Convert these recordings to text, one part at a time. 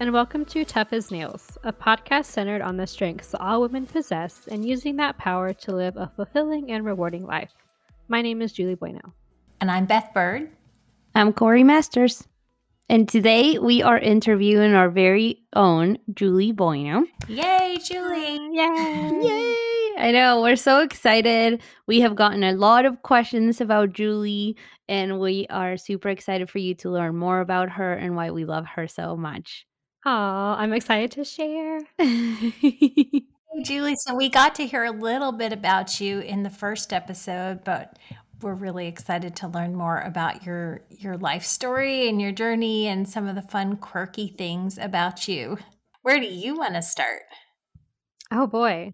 Hello, and welcome to Tough as Nails, a podcast centered on the strengths all women possess and using that power to live a fulfilling and rewarding life. My name is Julie Boino. And I'm Beth Bird. I'm Corey Masters. And today we are interviewing our very own Julie Boino. Yay, Julie! Yay! Yay! I know, we're so excited. We have gotten a lot of questions about Julie, and we are super excited for you to learn more about her and why we love her so much. Oh, I'm excited to share. Hey, Julie, so we got to hear a little bit about you in the first episode, but we're really excited to learn more about your your life story and your journey and some of the fun quirky things about you. Where do you want to start? Oh boy.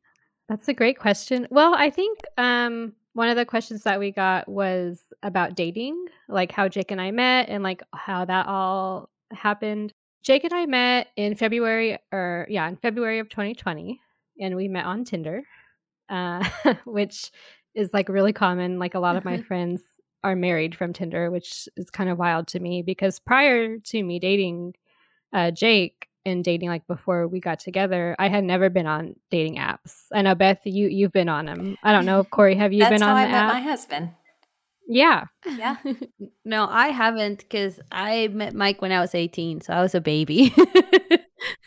That's a great question. Well, I think um one of the questions that we got was about dating, like how Jake and I met and like how that all happened. Jake and I met in February or yeah, in February of 2020 and we met on Tinder. Uh which is like really common. Like a lot of my friends are married from Tinder, which is kind of wild to me because prior to me dating uh, Jake and dating like before we got together, I had never been on dating apps. I know Beth, you you've been on them. I don't know, Corey, have you That's been how on I the met app? my husband. Yeah, Yeah. no, I haven't because I met Mike when I was 18, so I was a baby.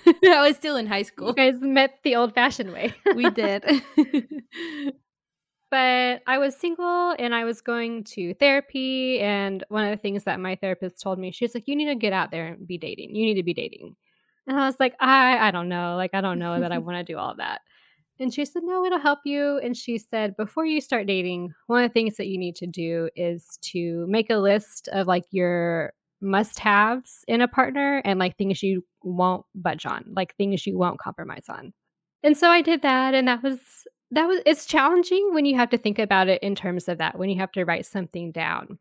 I was still in high school. you guys met the old-fashioned way. We did. but I was single and I was going to therapy. And one of the things that my therapist told me, she's like, you need to get out there and be dating. You need to be dating. And I was like, I, I don't know. Like, I don't know that I want to do all that. And she said, no, it'll help you. And she said, before you start dating, one of the things that you need to do is to make a list of like your must haves in a partner and like things you won't budge on, like things you won't compromise on. And so I did that. And that was that was it's challenging when you have to think about it in terms of that when you have to write something down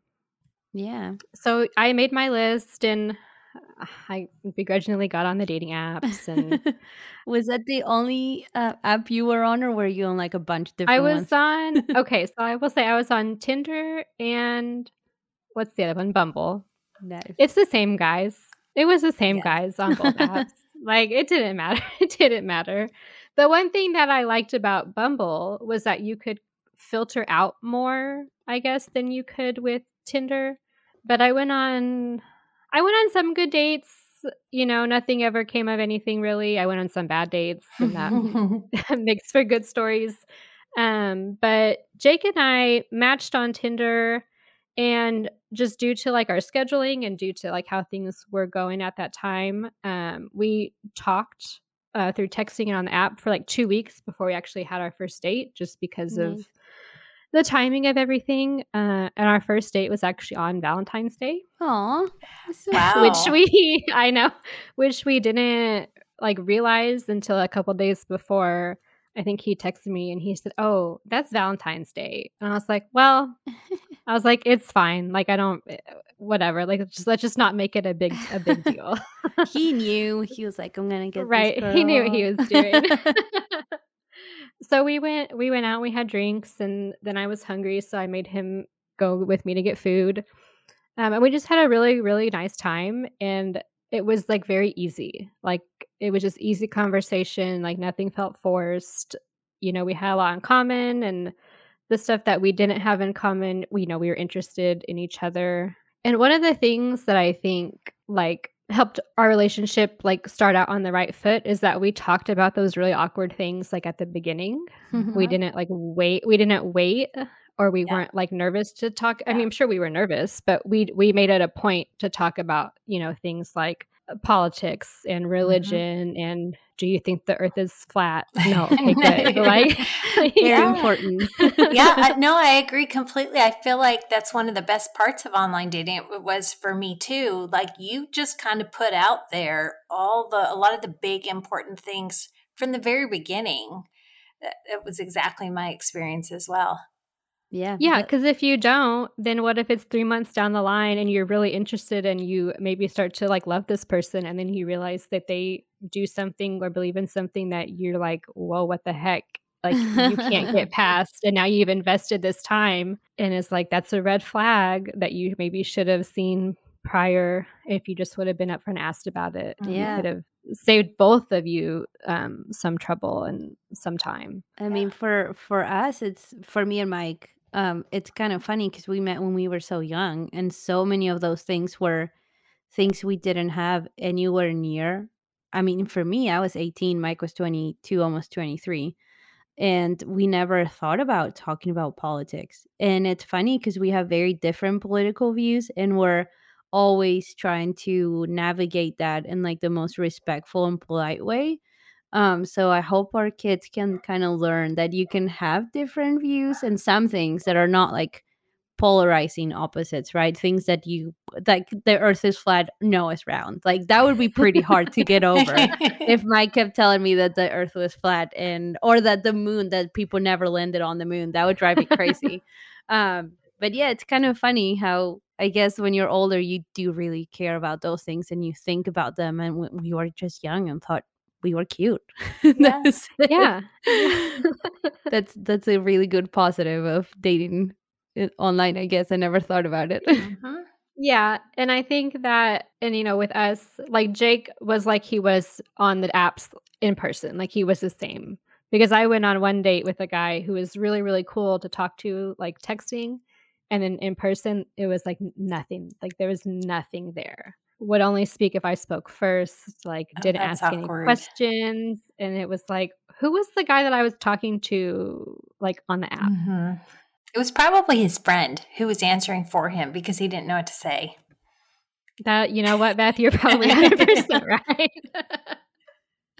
yeah. so i made my list and i begrudgingly got on the dating apps and was that the only uh, app you were on, or were you on like a bunch of different i was ones? on okay so i will say i was on tinder and what's the other one bumble Nice. it's the same guys it was the same Yeah. guys on both apps like it didn't matter it didn't matter the one thing that i liked about bumble was that you could filter out more i guess than you could with tinder but i went on i went on some good dates you know nothing ever came of anything really. I went on some bad dates and that makes for good stories. Um but jake and i matched on tinder and just due to like our scheduling and due to like how things were going at that time um we talked uh, through texting and on the app for like two weeks before we actually had our first date just because of the timing of everything uh, and our first date was actually on valentine's day. Aw. Wow. which we i know which we didn't like realize until a couple days before. I think he texted me and he said oh that's valentine's day. And i was like well i was like it's fine. Like i don't eh, whatever. Like just let's just not make it a big a big deal. He knew. He was like, I'm gonna get this right. He knew what he was doing so we went we went out we had drinks and then i was hungry so i made him go with me to get food. Um, and we just had a really really nice time and it was like very easy. Like it was just easy conversation like nothing felt forced. You know we had a lot in common and the stuff that we didn't have in common we you know we were interested in each other. And one of the things that i think like helped our relationship like start out on the right foot is that we talked about those really awkward things like at the beginning we Mhm. didn't like wait we didn't wait or we Yeah. weren't like nervous to talk i mean i'm sure we were nervous but we we made it a point to talk about you know things like politics and mm-hmm. religion and do you think the earth is flat no okay like Very Yeah. important. yeah, I, no, I agree completely. I feel like that's one of the best parts of online dating. It was for me too. Like you just kind of put out there all the a lot of the big important things from the very beginning. That it was exactly my experience as well. Yeah. Yeah, because if you don't, then what if it's three months down the line and you're really interested and you maybe start to like love this person and then you realize that they do something or believe in something that you're like, whoa, what the heck? Like you can't get past. And now you've invested this time and it's like, that's a red flag that you maybe should have seen prior if you just would have been up and asked about it. Yeah. You could have saved both of you um, some trouble and some time. I mean, for for us, it's for me and Mike. Um, it's kind of funny because we met when we were so young, and so many of those things were things we didn't have anywhere near. I mean, for me, I was 18, Mike was 22, almost 23. And we never thought about talking about politics. And it's funny because we have very different political views and we're always trying to navigate that in like the most respectful and polite way. Um, so I hope our kids can kind of learn that you can have different views and some things that are not like polarizing opposites, right? Things that you like the earth is flat, no, it's round. Like that would be pretty hard to get over if Mike kept telling me that the earth was flat and or that the moon that people never landed on the moon. That would drive me crazy. um, but yeah, it's kind of funny how I guess when you're older you do really care about those things and you think about them and when we were just young and thought we were cute. Yeah. That's. Yeah. that's that's a really good positive of dating online, I guess. I never thought about it. Mhm. Yeah, and I think that and you know with us like Jake was like he was on the apps in person, like he was the same. Because I went on one date with a guy who was really really cool to talk to like texting and then in person it was like nothing. Like there was nothing there. Would only speak if I spoke first, like Oh, didn't that's ask any questions and it was like who was the guy that I was talking to like on the app? Mhm. It was probably his friend who was answering for him because he didn't know what to say. That you know what, Beth, you're probably 100% right.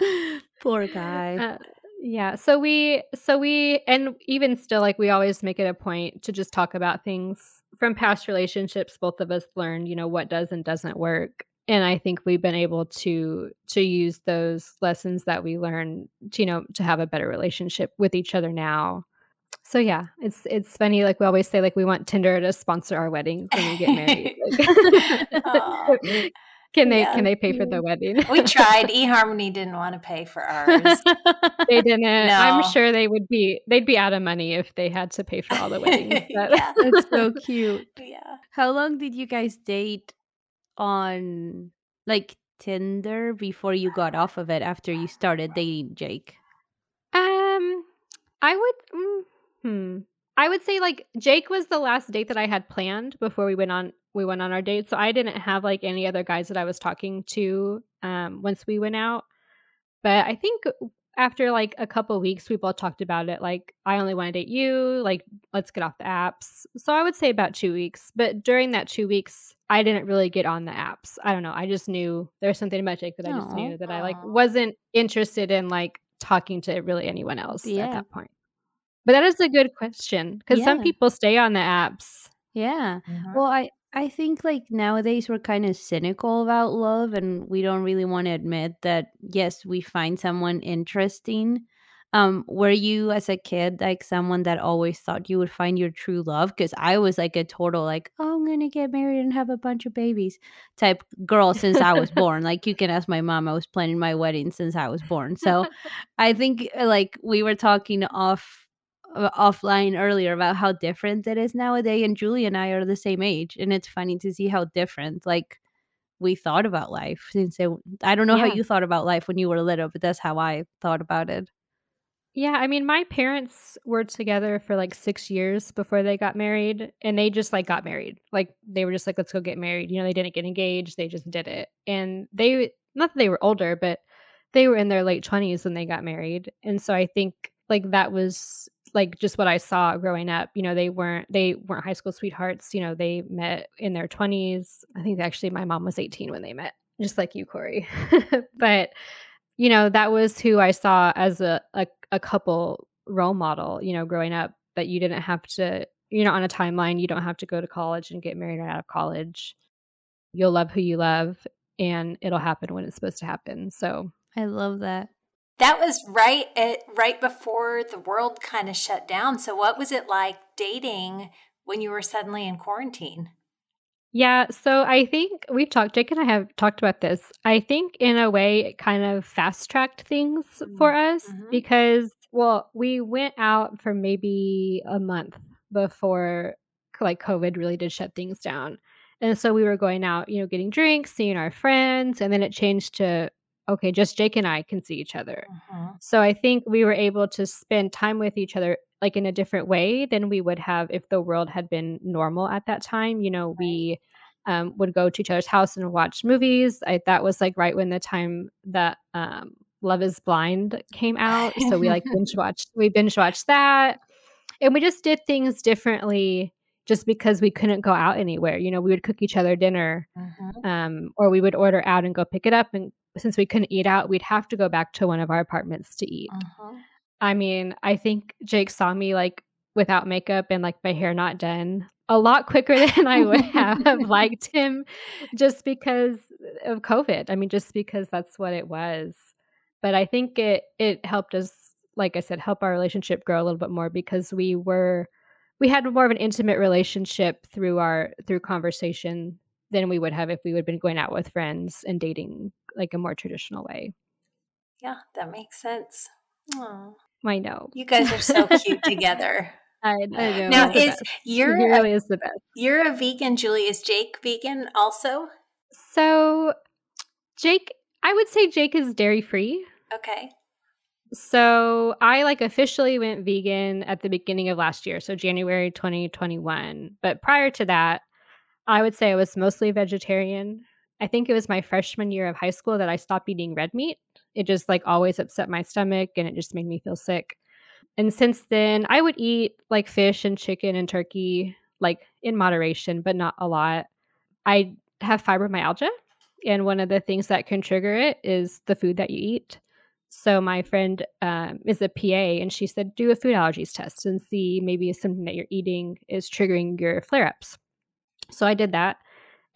Poor guy. Uh, yeah so we so we and even still like we always make it a point to just talk about things from past relationships both of us learned you know what does and doesn't work and i think we've been able to to use those lessons that we learned to, you know to have a better relationship with each other now. So yeah it's it's funny like we always say like we want tinder to sponsor our weddings when we get married Like, can they Yeah. can they pay for the wedding we tried. eHarmony didn't want to pay for ours. they didn't. I'm sure they would be. They'd be out of money if they had to pay for all the weddings. But Yeah. That's so cute. Yeah. How long did you guys date on like Tinder before you got off of it after you started dating Jake? um, I would. Mm, hmm. I would say like Jake was the last date that I had planned before we went on. We went on our date, so I didn't have like any other guys that I was talking to. Um, once we went out, but I think after like a couple weeks, we both talked about it. Like, I only want to date you. Like, let's get off the apps. So I would say about two weeks. But during that two weeks, I didn't really get on the apps. I don't know. I just knew there was something about Jake that I just knew that I like wasn't interested in like talking to really anyone else Yeah. at that point. But that is a good question because some people stay on the apps. Yeah. Mhm. Well, I I think like nowadays we're kind of cynical about love and we don't really want to admit that yes, we find someone interesting. Um were you as a kid like someone that always thought you would find your true love because I was like a total like oh I'm going to get married and have a bunch of babies type girl since I was born. Like you can ask my mom I was planning my wedding since I was born. So I think uh, like we were talking off offline earlier about how different it is nowadays and Julie and I are the same age and it's funny to see how different like we thought about life since it, I don't know how you thought about life when you were little but that's how I thought about it. Yeah, I mean, my parents were together for like six years before they got married, and they just like got married. Like they were just like, let's go get married. You know, they didn't get engaged; they just did it. And they, not that they were older, but they were in their late twenties when they got married. And so I think like that was like just what I saw growing up. You know, they weren't they weren't high school sweethearts. You know, they met in their twenties. I think actually my mom was eighteen when they met, just like you, Corey. but you know, that was who I saw as a, a, a couple role model, you know, growing up, that you didn't have to, you're not on a timeline. You don't have to go to college and get married right out of college. You'll love who you love and it'll happen when it's supposed to happen. So, I love that. That was right at right before the world kind of shut down. So what was it like dating when you were suddenly in quarantine? yeah. So I think we've talked, Jake and I have talked about this. I think in a way it kind of fast tracked things for us Mhm. because, well, we went out for maybe a month before like COVID really did shut things down. And so we were going out, you know, getting drinks, seeing our friends, and then it changed to okay, just Jake and I can see each other. Mhm. So I think we were able to spend time with each other like in a different way than we would have if the world had been normal at that time. You know, we um, would go to each other's house and watch movies. I, that was like right when the time that um, Love Is Blind came out, so we like binge watched. We binge watched that, and we just did things differently just because we couldn't go out anywhere. You know, we would cook each other dinner, Mhm. um, or we would order out and go pick it up. And since we couldn't eat out, we'd have to go back to one of our apartments to eat. Mhm. I mean, I think Jake saw me like without makeup and like my hair not done a lot quicker than I would have liked him just because of COVID. I mean, just because that's what it was. But I think it it helped us, like I said, help our relationship grow a little bit more because we were we had more of an intimate relationship through our through conversation than we would have if we would have been going out with friends and dating like a more traditional way. Yeah, that makes sense. Aw. I know. You guys are so cute together. I know. I know. Now, is you're he a, really is the best. you're a vegan, Julie? Is Jake vegan also? So, Jake, I would say Jake is dairy free. Okay. So, I like officially went vegan at the beginning of last year, so January 2021. But prior to that, I would say I was mostly vegetarian. I think it was my freshman year of high school that I stopped eating red meat. It just like always upset my stomach and it just made me feel sick. And since then, I would eat like fish and chicken and turkey, like in moderation, but not a lot. I have fibromyalgia, and one of the things that can trigger it is the food that you eat. So my friend um, is a PA, and she said, do a food allergies test and see maybe something that you're eating is triggering your flare ups. So I did that.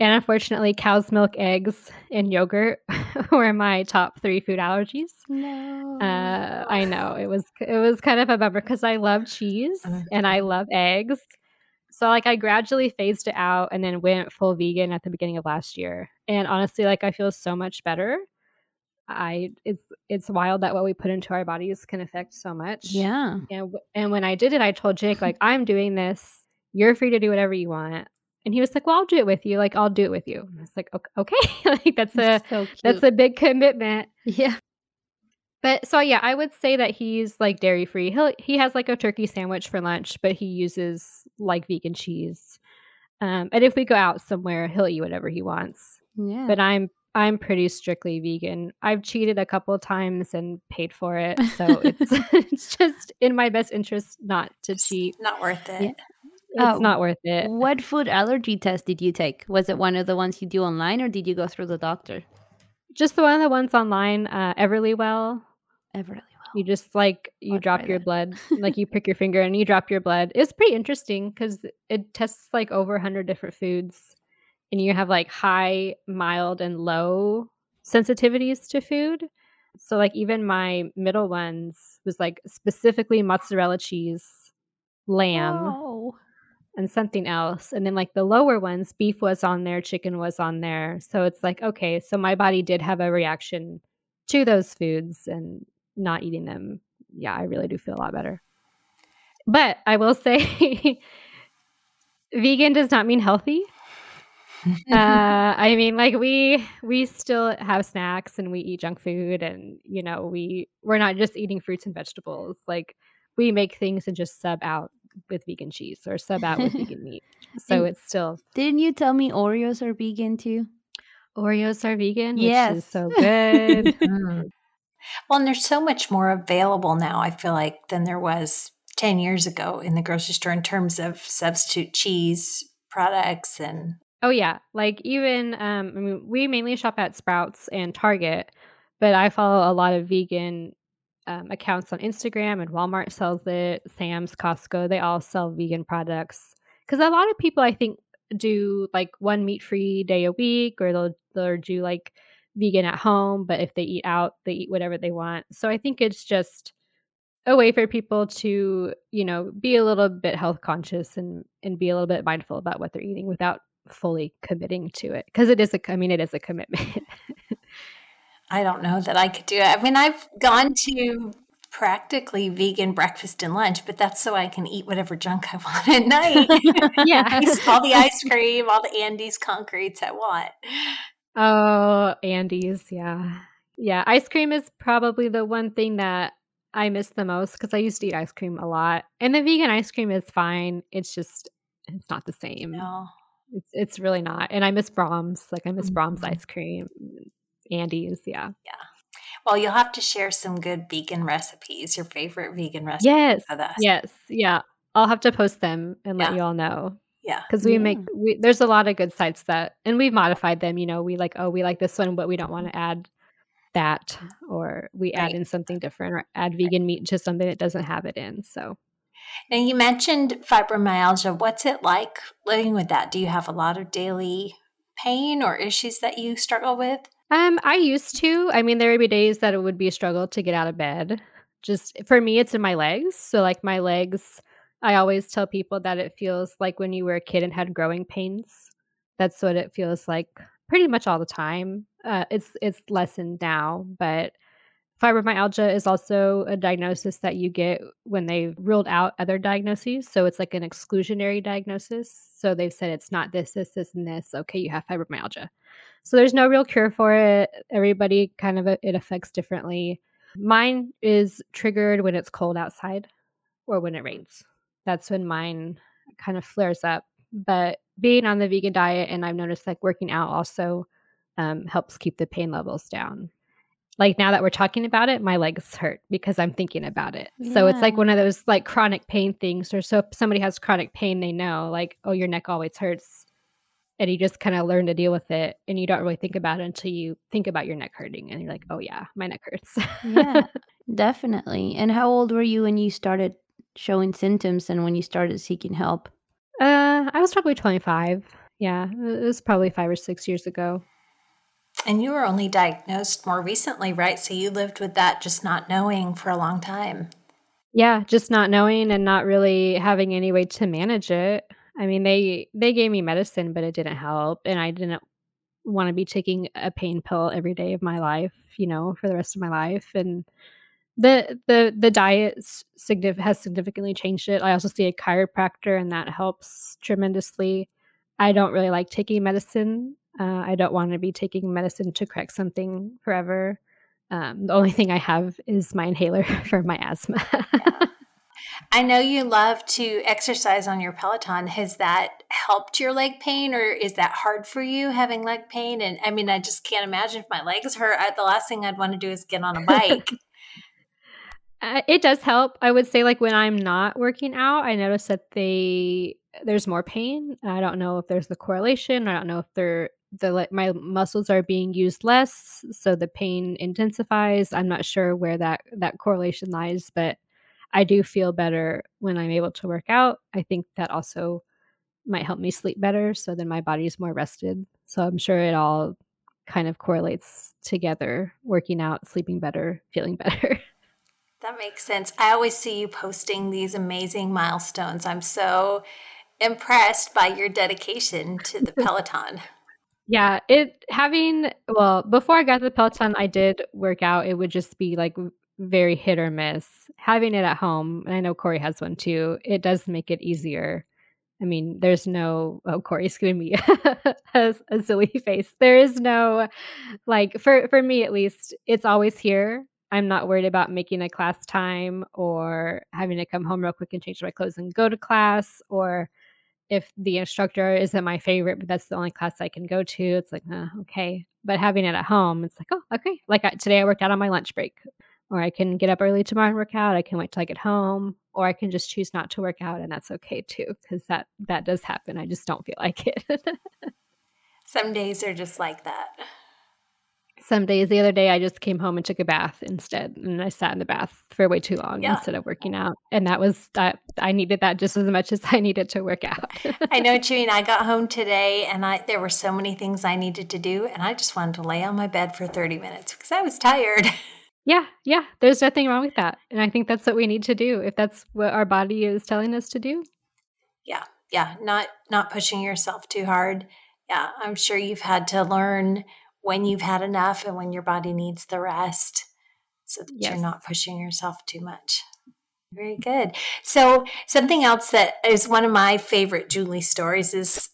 And unfortunately, cow's milk, eggs, and yogurt were my top three food allergies. No. Uh, I know it was it was kind of a bummer because I love cheese and I love eggs. So like I gradually phased it out and then went full vegan at the beginning of last year. And honestly, like I feel so much better. I it's it's wild that what we put into our bodies can affect so much. yeah. And and when I did it, I told Jake like I'm doing this. You're free to do whatever you want. And he was like, "Well, I'll do it with you. Like I'll do it with you." And I was like, "Ok- "Okay." like that's a so that's a big commitment. yeah. But so yeah, I would say that he's like dairy free. He he has like a turkey sandwich for lunch, but he uses like vegan cheese. Um, and if we go out somewhere, he'll eat whatever he wants. Yeah. But I'm I'm pretty strictly vegan. I've cheated a couple times and paid for it, so it's it's just in my best interest not to cheat. Not worth it. Yeah. It's Oh, not worth it. what food allergy test did you take? Was it one of the ones you do online or did you go through the doctor? Just the one of the ones online, uh, Everlywell. Everly You just like you I'll drop your that. blood, like you prick your finger and you drop your blood. It's pretty interesting because it tests like over 100 different foods, and you have like high, mild, and low sensitivities to food. So like even my middle ones was like specifically mozzarella cheese, lamb, Oh. And something else. And then like the lower ones, beef was on there, chicken was on there. So it's like, okay, so my body did have a reaction to those foods and not eating them. Yeah, I really do feel a lot better. But I will say vegan does not mean healthy. uh, I mean, like we we still have snacks and we eat junk food, and you know we we're not just eating fruits and vegetables. Like we make things and just sub out with vegan cheese or sub out with vegan meat. So And- it's still Didn't you tell me Oreos are vegan too? Oreos are vegan, which Yes. is so good. Mm. Well, and there's so much more available now, I feel like, than there was 10 years ago in the grocery store in terms of substitute cheese products and Oh yeah, like even um, I mean, we mainly shop at Sprouts and Target, but I follow a lot of vegan um, accounts on Instagram, and Walmart sells it. Sam's, Costco, they all sell vegan products because a lot of people I think do like one meat free day a week, or they'll they'll do like vegan at home, but if they eat out, they eat whatever they want. So I think it's just a way for people to you know be a little bit health conscious and and be a little bit mindful about what they're eating without fully committing to it because it is a i mean it is a commitment I don't know that I could do it. I mean, I've gone to practically vegan breakfast and lunch, but that's so I can eat whatever junk I want at night. yeah. all the ice cream, all the Andy's concretes I want. Oh, Andy's, yeah. Yeah, ice cream is probably the one thing that I miss the most because I used to eat ice cream a lot. And the vegan ice cream is fine. It's just it's not the same. No. It's it's really not. And I miss Braum's. Like I miss Braum's Mhm. ice cream. Andy's, yeah. Yeah. Well, you'll have to share some good vegan recipes, your favorite vegan recipes Yes. with us. Yes. Yeah. I'll have to post them and let you all know. Yeah. Because we Yeah. make we, there's a lot of good sites that and we've modified them, you know, we like, oh, we like this one, but we don't want to add that or we add in something different or add vegan meat to something that doesn't have it in. So Now, you mentioned fibromyalgia. What's it like living with that? Do you have a lot of daily pain or issues that you struggle with? Um, I used to. I mean, there would be days that it would be a struggle to get out of bed. Just for me, it's in my legs. So, like my legs, I always tell people that it feels like when you were a kid and had growing pains. That's what it feels like pretty much all the time. Uh, it's it's lessened now, but fibromyalgia is also a diagnosis that you get when they've ruled out other diagnoses. So it's like an exclusionary diagnosis. So they've said it's not this, this, this, and this. Okay, you have fibromyalgia. So there's no real cure for it. Everybody kind of it affects differently. Mine is triggered when it's cold outside or when it rains. That's when mine kind of flares up. But being on the vegan diet and I've noticed like working out also um, helps keep the pain levels down. Like now that we're talking about it, my legs hurt because I'm thinking about it. So it's like one of those like chronic pain things. Or so if somebody has chronic pain, they know like, oh, your neck always hurts and you just kind of learn to deal with it and you don't really think about it until you think about your neck hurting and you're like oh yeah my neck hurts yeah, definitely. And how old were you when you started showing symptoms and when you started seeking help? uh i was probably 25 yeah it was probably five or six years ago And you were only diagnosed more recently, right? So you lived with that just not knowing for a long time. yeah just not knowing and not really having any way to manage it. I mean they they gave me medicine but it didn't help. And i didn't want to be taking a pain pill every day of my life you know for the rest of my life. And the the the diet has significantly changed it. I also see a chiropractor and that helps tremendously. I don't really like taking medicine uh, i don't want to be taking medicine to correct something forever um, the only thing i have is my inhaler for my asthma Yeah. I know you love to exercise on your Peloton. Has that helped your leg pain or is that hard for you having leg pain? And I mean, I just can't imagine if my legs hurt. I, the last thing I'd want to do is get on a bike. Uh, it does help. I would say like when I'm not working out, I notice that they there's more pain. I don't know if there's the correlation. I don't know if they're the my muscles are being used less, so the pain intensifies. I'm not sure where that that correlation lies, but I do feel better when I'm able to work out. I think that also might help me sleep better, so then my body's more rested. So I'm sure it all kind of correlates together. Working out, sleeping better, feeling better. that makes sense. I always see you posting these amazing milestones. I'm so impressed by your dedication to the Peloton. Yeah, it having well, before I got the Peloton, I did work out. It would just be like very hit or miss. Having it at home, and I know Corey has one too, it does make it easier. I mean, there's no oh Corey's giving me a, a silly face. There is no like for for me at least, it's always here. I'm not worried about making a class time or having to come home real quick and change my clothes and go to class or if the instructor isn't my favorite, but that's the only class I can go to, it's like, uh, okay. But having it at home, it's like, oh, okay. Like I, today, I worked out on my lunch break, or I can get up early tomorrow and work out. I can wait till I get home, or I can just choose not to work out, and that's okay too, because that that does happen. I just don't feel like it. Some days are just like that. Some days, the other day, I just came home and took a bath instead, and I sat in the bath for way too long Yeah. instead of working out, and that was that. I needed that just as much as I needed to work out. I know what you mean. I got home today and I there were so many things I needed to do and I just wanted to lay on my bed for 30 minutes because I was tired. Yeah, yeah. There's nothing wrong with that. And I think that's what we need to do if that's what our body is telling us to do. yeah. Yeah, not not pushing yourself too hard. Yeah, I'm sure you've had to learn when you've had enough and when your body needs the rest. so that Yes. you're not pushing yourself too much. Very good. So, something else that is one of my favorite Julie stories is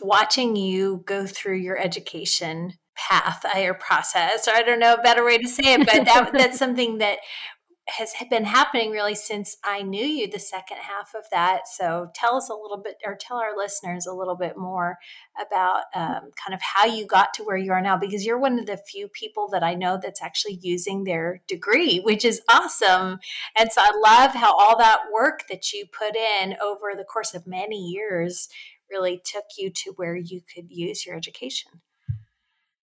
watching you go through your education path uh, or process, or I don't know a better way to say it, but that, that's something that has been happening really since I knew you the second half of that. So tell us a little bit, or tell our listeners a little bit more about um, kind of how you got to where you are now, because you're one of the few people that I know that's actually using their degree, which is awesome. And so I love how all that work that you put in over the course of many years really took you to where you could use your education.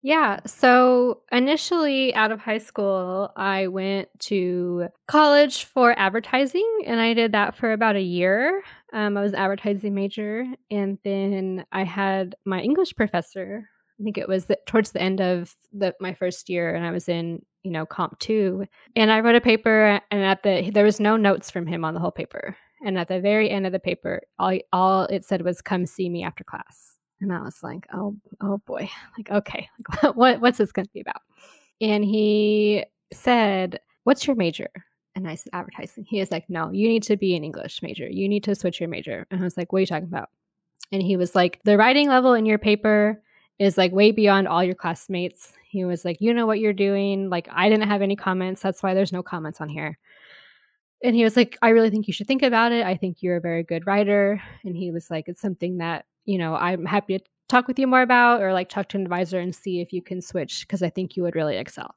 Yeah. So initially out of high school, I went to college for advertising and I did that for about a year. Um, I was advertising major. And then I had my English professor. I think it was the, towards the end of the, my first year, and I was in, you know, comp two. And I wrote a paper, and at the there was no notes from him on the whole paper. And at the very end of the paper, all all it said was, "Come see me after class." And I was like, oh, oh boy. Like, okay, like, what, what's this going to be about? And he said, what's your major? And I said, advertising. He was like, no, you need to be an English major. You need to switch your major. And I was like, what are you talking about? And he was like, the writing level in your paper is like way beyond all your classmates. He was like, you know what you're doing. Like, I didn't have any comments. That's why there's no comments on here. And he was like, I really think you should think about it. I think you're a very good writer. And he was like, it's something that you know, I'm happy to talk with you more about or like talk to an advisor and see if you can switch because I think you would really excel.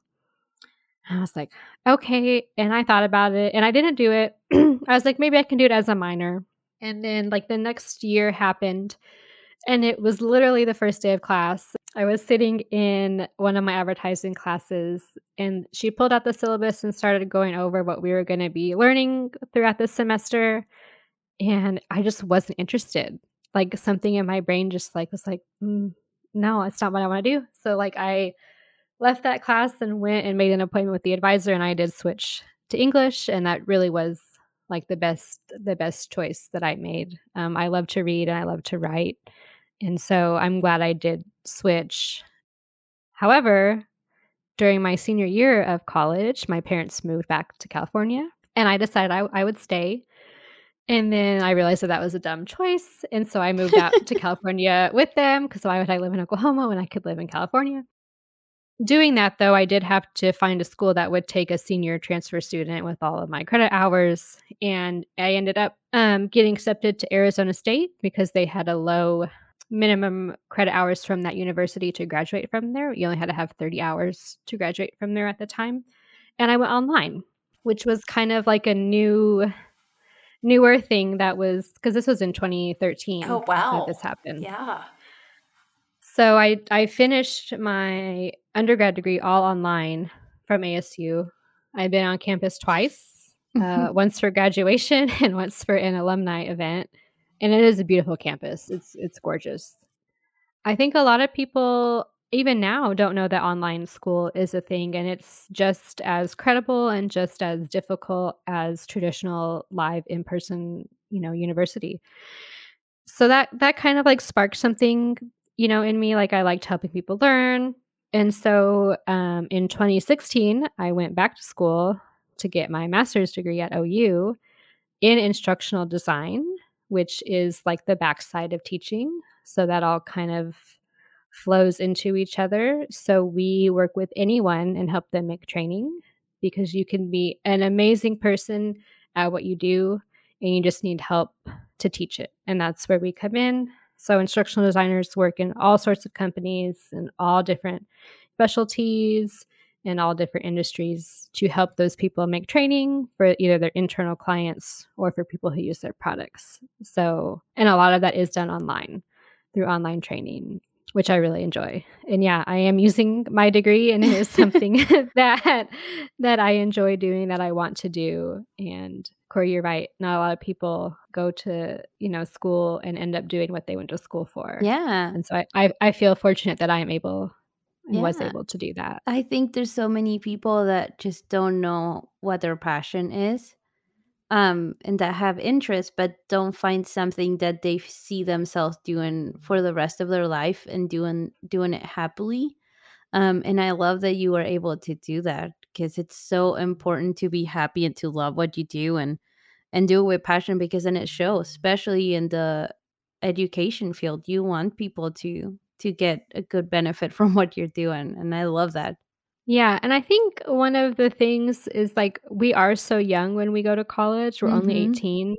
And I was like, okay. And I thought about it and I didn't do it. I was like, maybe I can do it as a minor. And then like the next year happened and it was literally the first day of class. I was sitting in one of my advertising classes and she pulled out the syllabus and started going over what we were going to be learning throughout the semester. And I just wasn't interested like something in my brain just like was like mm, no it's not what i want to do. So like i left that class and went and made an appointment with the advisor and i did switch to english and that really was like the best the best choice that i made. Um, i love to read and i love to write and so i'm glad i did switch. However during my senior year of college my parents moved back to california and i decided i, I would stay and then I realized that that was a dumb choice. And so I moved out to California with them because why would I live in Oklahoma when I could live in California? Doing that, though, I did have to find a school that would take a senior transfer student with all of my credit hours. And I ended up um, getting accepted to Arizona State because they had a low minimum credit hours from that university to graduate from there. You only had to have 30 hours to graduate from there at the time. And I went online, which was kind of like a new newer thing that was because this was in 2013. Oh wow, this happened. Yeah. So I I finished my undergrad degree all online from ASU. I've been on campus twice, uh, once for graduation and once for an alumni event, and it is a beautiful campus. It's it's gorgeous. I think a lot of people even now don't know that online school is a thing and it's just as credible and just as difficult as traditional live in-person you know university. So that that kind of like sparked something you know in me like i liked helping people learn and so um, in 2016 i went back to school to get my master's degree at ou in instructional design which is like the backside of teaching so that all kind of flows into each other. So we work with anyone and help them make training because you can be an amazing person at what you do and you just need help to teach it. And that's where we come in. So instructional designers work in all sorts of companies and all different specialties and all different industries to help those people make training for either their internal clients or for people who use their products. So, and a lot of that is done online through online training which I really enjoy. And yeah, I am using my degree and it is something that that I enjoy doing that I want to do. And Corey, you're right. Not a lot of people go to, you know, school and end up doing what they went to school for. Yeah. And so I I, I feel fortunate that I am able Yeah. was able to do that. I think there's so many people that just don't know what their passion is. Um, and that have interest but don't find something that they see themselves doing for the rest of their life and doing doing it happily. Um, and I love that you were able to do that because it's so important to be happy and to love what you do and and do it with passion because then it shows, especially in the education field. You want people to to get a good benefit from what you're doing, and I love that. Yeah, and I think one of the things is like we are so young when we go to college. We're only Mhm. 18.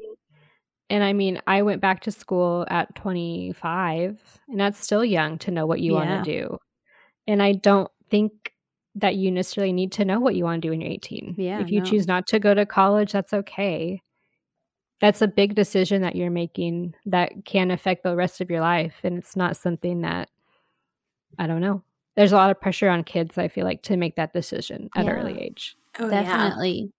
And I mean, I went back to school at 25, and that's still young to know what you want to do. And I don't think that you necessarily need to know what you want to do when you're 18. Yeah, If you no. choose not to go to college, that's okay. That's a big decision that you're making that can affect the rest of your life. And it's not something that, I don't know. There's a lot of pressure on kids, I feel like, to make that decision at an Yeah. early age. Oh, yeah. Definitely.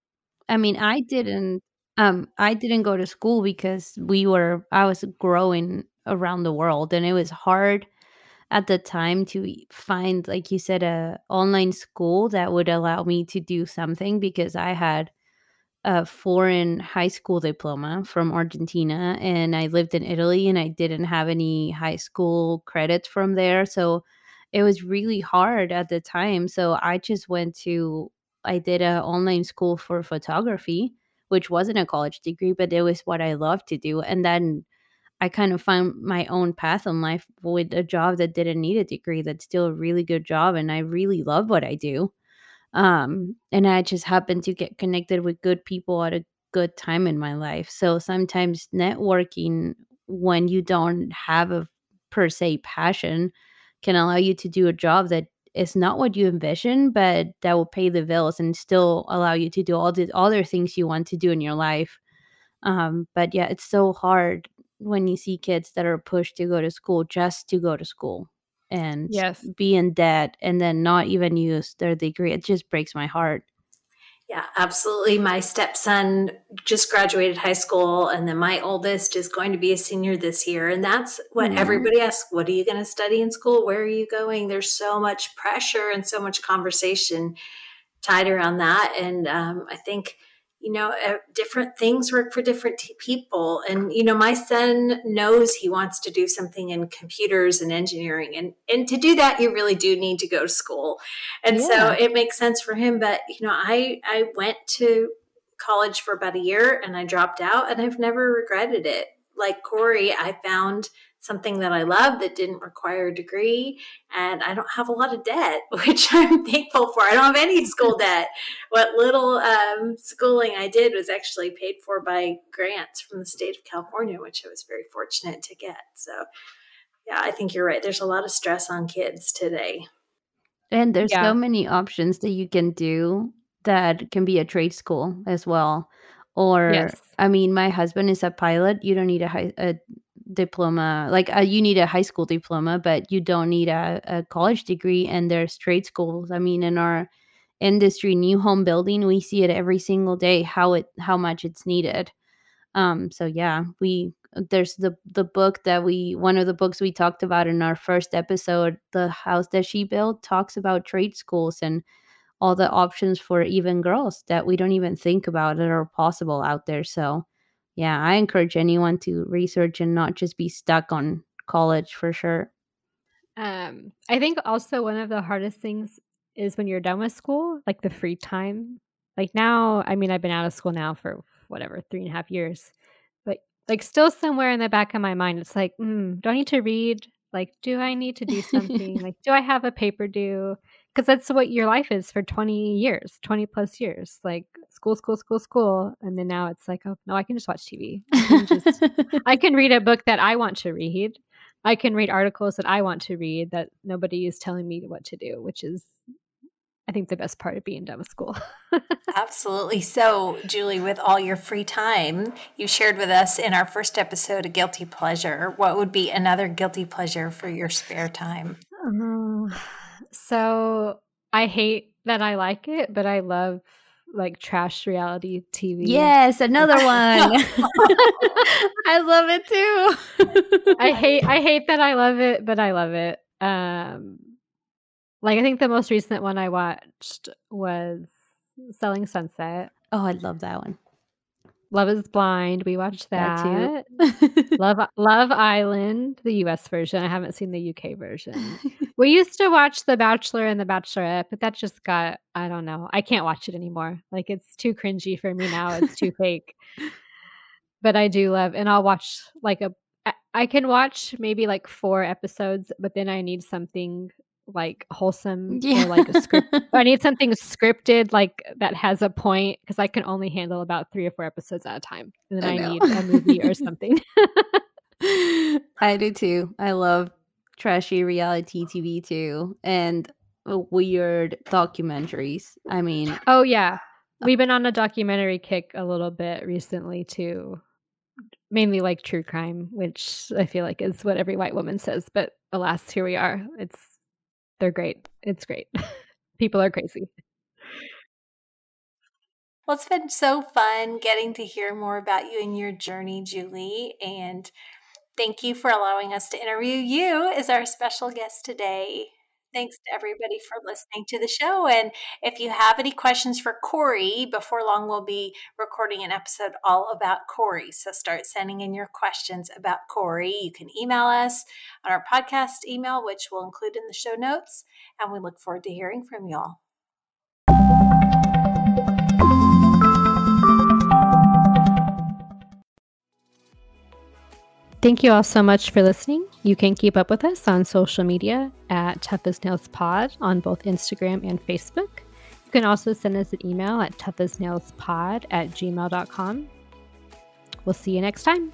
I mean, I didn't um I didn't go to school because we were I was growing around the world and it was hard at the time to find like you said a online school that would allow me to do something because I had a foreign high school diploma from Argentina and I lived in Italy and I didn't have any high school credits from there. So it was really hard at the time. So I just went to, I did an online school for photography, which wasn't a college degree, but it was what I loved to do. And then I kind of found my own path in life with a job that didn't need a degree. That's still a really good job. And I really love what I do um and i just happened to get connected with good people at a good time in my life so sometimes networking when you don't have a per se passion can allow you to do a job that is not what you envision but that will pay the bills and still allow you to do all the other things you want to do in your life um but yeah it's so hard when you see kids that are pushed to go to school just to go to school and Yes. be in debt and then not even use their degree. It just breaks my heart. Yeah, absolutely. My stepson just graduated high school, and then my oldest is going to be a senior this year. And that's what Aw. everybody asks What are you going to study in school? Where are you going? There's so much pressure and so much conversation tied around that. And um, I think, you know, uh, different things work for different t- people. And, you know, my son knows he wants to do something in computers and engineering. And, and to do that, you really do need to go to school. And so it makes sense for him. But, you know, I, I went to college for about a year and I dropped out and I've never regretted it. Like Corey, I found something that I love that didn't require a degree and I don't have a lot of debt, which I'm thankful for. I don't have any school debt. What little um, schooling I did was actually paid for by grants from the state of California, which I was very fortunate to get. So, yeah, I think you're right. There's a lot of stress on kids today. And there's Yeah. so many options that you can do that can be a trade school as well. Or Yes. I mean, my husband is a pilot. You don't need a high a diploma. Like uh, you need a high school diploma, but you don't need a, a college degree. And there's trade schools. I mean, in our industry, new home building, we see it every single day how it how much it's needed. Um, so yeah, we there's the the book that we one of the books we talked about in our first episode, the house that she built, talks about trade schools and all the options for even girls that we don't even think about that are possible out there. So yeah, I encourage anyone to research and not just be stuck on college for sure. Um, I think also one of the hardest things is when you're done with school, like the free time. Like now, I mean, I've been out of school now for whatever, three and a half years, but like still somewhere in the back of my mind, it's like, mm, do I need to read? Like, do I need to do something? like, do I have a paper due? Because that's what your life is for 20 years, 20 plus years. Like school, school, school, school. And then now it's like, oh, no, I can just watch TV. I can just I can read a book that I want to read. I can read articles that I want to read that nobody is telling me what to do, which is, I think, the best part of being done with school. Absolutely. So, Julie, with all your free time, you shared with us in our first episode a guilty pleasure. What would be another guilty pleasure for your spare time? Uh, so I hate that I like it, but I love like trash reality TV. yes, another one. I love it too. I hate I hate that I love it, but I love it. Um like I think the most recent one I watched was Selling Sunset. Oh, I love that one. Love is Blind. We watched that. That too. Love Love Island, the US version. I haven't seen the UK version. we used to watch The Bachelor and The Bachelorette, but that just got I don't know. I can't watch it anymore. Like it's too cringy for me now. It's too fake. But I do love and I'll watch like a I can watch maybe like 4 episodes, but then I need something like wholesome yeah. or like a script. I need something scripted like that has a point because I can only handle about three or four episodes at a time. And then I I, need a movie or something. I do too. I love trashy reality TV too, and uh, weird documentaries. I mean, oh yeah. We've been on a documentary kick a little bit recently too. Mainly like true crime, which I feel like is what every white woman says, but alas, here we are. It's they're great. It's great. People are crazy. Well, it's been so fun getting to hear more about you and your journey, Julie. And thank you for allowing us to interview you as our special guest today. Thanks to everybody for listening to the show. And if you have any questions for Corey, before long we'll be recording an episode all about Corey. So start sending in your questions about Corey. You can email us on our podcast email, which we'll include in the show notes. And we look forward to hearing from y'all. Thank you all so much for listening. You can keep up with us on social media at Tough as Nails Pod on both Instagram and Facebook. You can also send us an email at tough as nails pod at gmail.com. We'll see you next time.